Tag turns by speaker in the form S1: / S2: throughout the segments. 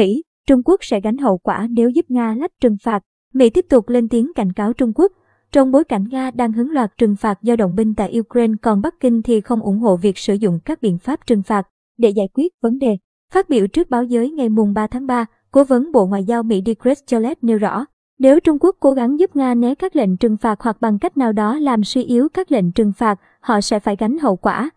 S1: Mỹ, Trung Quốc sẽ gánh hậu quả nếu giúp Nga lách trừng phạt. Mỹ tiếp tục lên tiếng cảnh cáo Trung Quốc. Trong bối cảnh Nga đang hứng loạt trừng phạt do động binh tại Ukraine còn Bắc Kinh thì không ủng hộ việc sử dụng các biện pháp trừng phạt để giải quyết vấn đề. Phát biểu trước báo giới ngày mùng 3 tháng 3, Cố vấn Bộ Ngoại giao Mỹ Dick Gillett nêu rõ, nếu Trung Quốc cố gắng giúp Nga né các lệnh trừng phạt hoặc bằng cách nào đó làm suy yếu các lệnh trừng phạt, họ sẽ phải gánh hậu quả.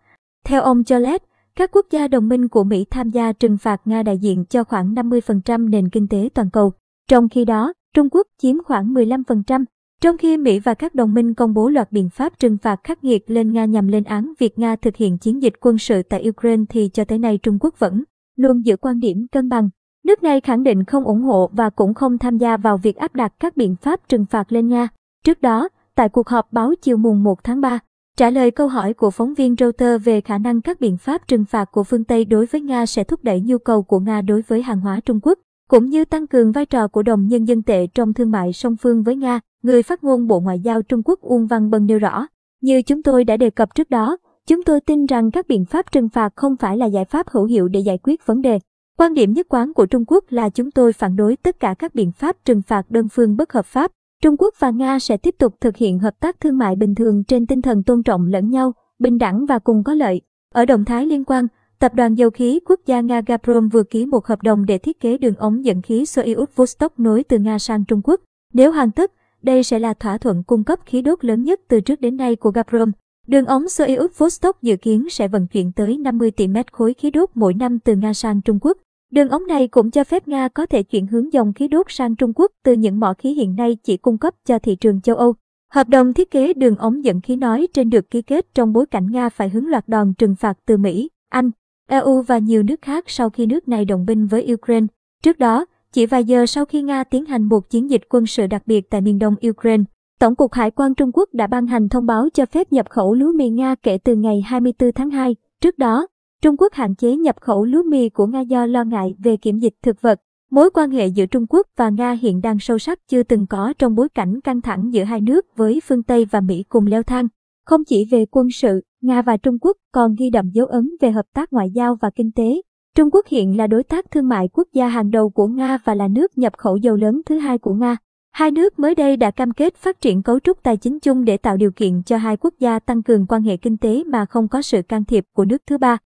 S1: Theo ông Gillett, các quốc gia đồng minh của Mỹ tham gia trừng phạt Nga đại diện cho khoảng 50% nền kinh tế toàn cầu. Trong khi đó, Trung Quốc chiếm khoảng 15%. Trong khi Mỹ và các đồng minh công bố loạt biện pháp trừng phạt khắc nghiệt lên Nga nhằm lên án việc Nga thực hiện chiến dịch quân sự tại Ukraine thì cho tới nay Trung Quốc vẫn luôn giữ quan điểm cân bằng. Nước này khẳng định không ủng hộ và cũng không tham gia vào việc áp đặt các biện pháp trừng phạt lên Nga. Trước đó, tại cuộc họp báo chiều mùng 1 tháng 3, trả lời câu hỏi của phóng viên Reuters về khả năng các biện pháp trừng phạt của phương Tây đối với Nga sẽ thúc đẩy nhu cầu của Nga đối với hàng hóa Trung Quốc, cũng như tăng cường vai trò của đồng nhân dân tệ trong thương mại song phương với Nga, người phát ngôn Bộ Ngoại giao Trung Quốc Uông Văn Bân nêu rõ. Như chúng tôi đã đề cập trước đó, chúng tôi tin rằng các biện pháp trừng phạt không phải là giải pháp hữu hiệu để giải quyết vấn đề. Quan điểm nhất quán của Trung Quốc là chúng tôi phản đối tất cả các biện pháp trừng phạt đơn phương bất hợp pháp. Trung Quốc và Nga sẽ tiếp tục thực hiện hợp tác thương mại bình thường trên tinh thần tôn trọng lẫn nhau, bình đẳng và cùng có lợi. Ở động thái liên quan, Tập đoàn dầu khí quốc gia Nga Gazprom vừa ký một hợp đồng để thiết kế đường ống dẫn khí Soyuz Vostok nối từ Nga sang Trung Quốc. Nếu hoàn tất, đây sẽ là thỏa thuận cung cấp khí đốt lớn nhất từ trước đến nay của Gazprom. Đường ống Soyuz Vostok dự kiến sẽ vận chuyển tới 50 tỷ mét khối khí đốt mỗi năm từ Nga sang Trung Quốc. Đường ống này cũng cho phép Nga có thể chuyển hướng dòng khí đốt sang Trung Quốc từ những mỏ khí hiện nay chỉ cung cấp cho thị trường châu Âu. Hợp đồng thiết kế đường ống dẫn khí nói trên được ký kết trong bối cảnh Nga phải hứng loạt đòn trừng phạt từ Mỹ, Anh, EU và nhiều nước khác sau khi nước này đồng binh với Ukraine. Trước đó, chỉ vài giờ sau khi Nga tiến hành một chiến dịch quân sự đặc biệt tại miền đông Ukraine, Tổng cục Hải quan Trung Quốc đã ban hành thông báo cho phép nhập khẩu lúa mì Nga kể từ ngày 24 tháng 2. Trước đó, Trung Quốc hạn chế nhập khẩu lúa mì của Nga do lo ngại về kiểm dịch thực vật. Mối quan hệ giữa Trung Quốc và Nga hiện đang sâu sắc chưa từng có trong bối cảnh căng thẳng giữa hai nước với phương Tây và Mỹ cùng leo thang. Không chỉ về quân sự, Nga và Trung Quốc còn ghi đậm dấu ấn về hợp tác ngoại giao và kinh tế. Trung Quốc hiện là đối tác thương mại quốc gia hàng đầu của Nga và là nước nhập khẩu dầu lớn thứ hai của Nga. Hai nước mới đây đã cam kết phát triển cấu trúc tài chính chung để tạo điều kiện cho hai quốc gia tăng cường quan hệ kinh tế mà không có sự can thiệp của nước thứ ba.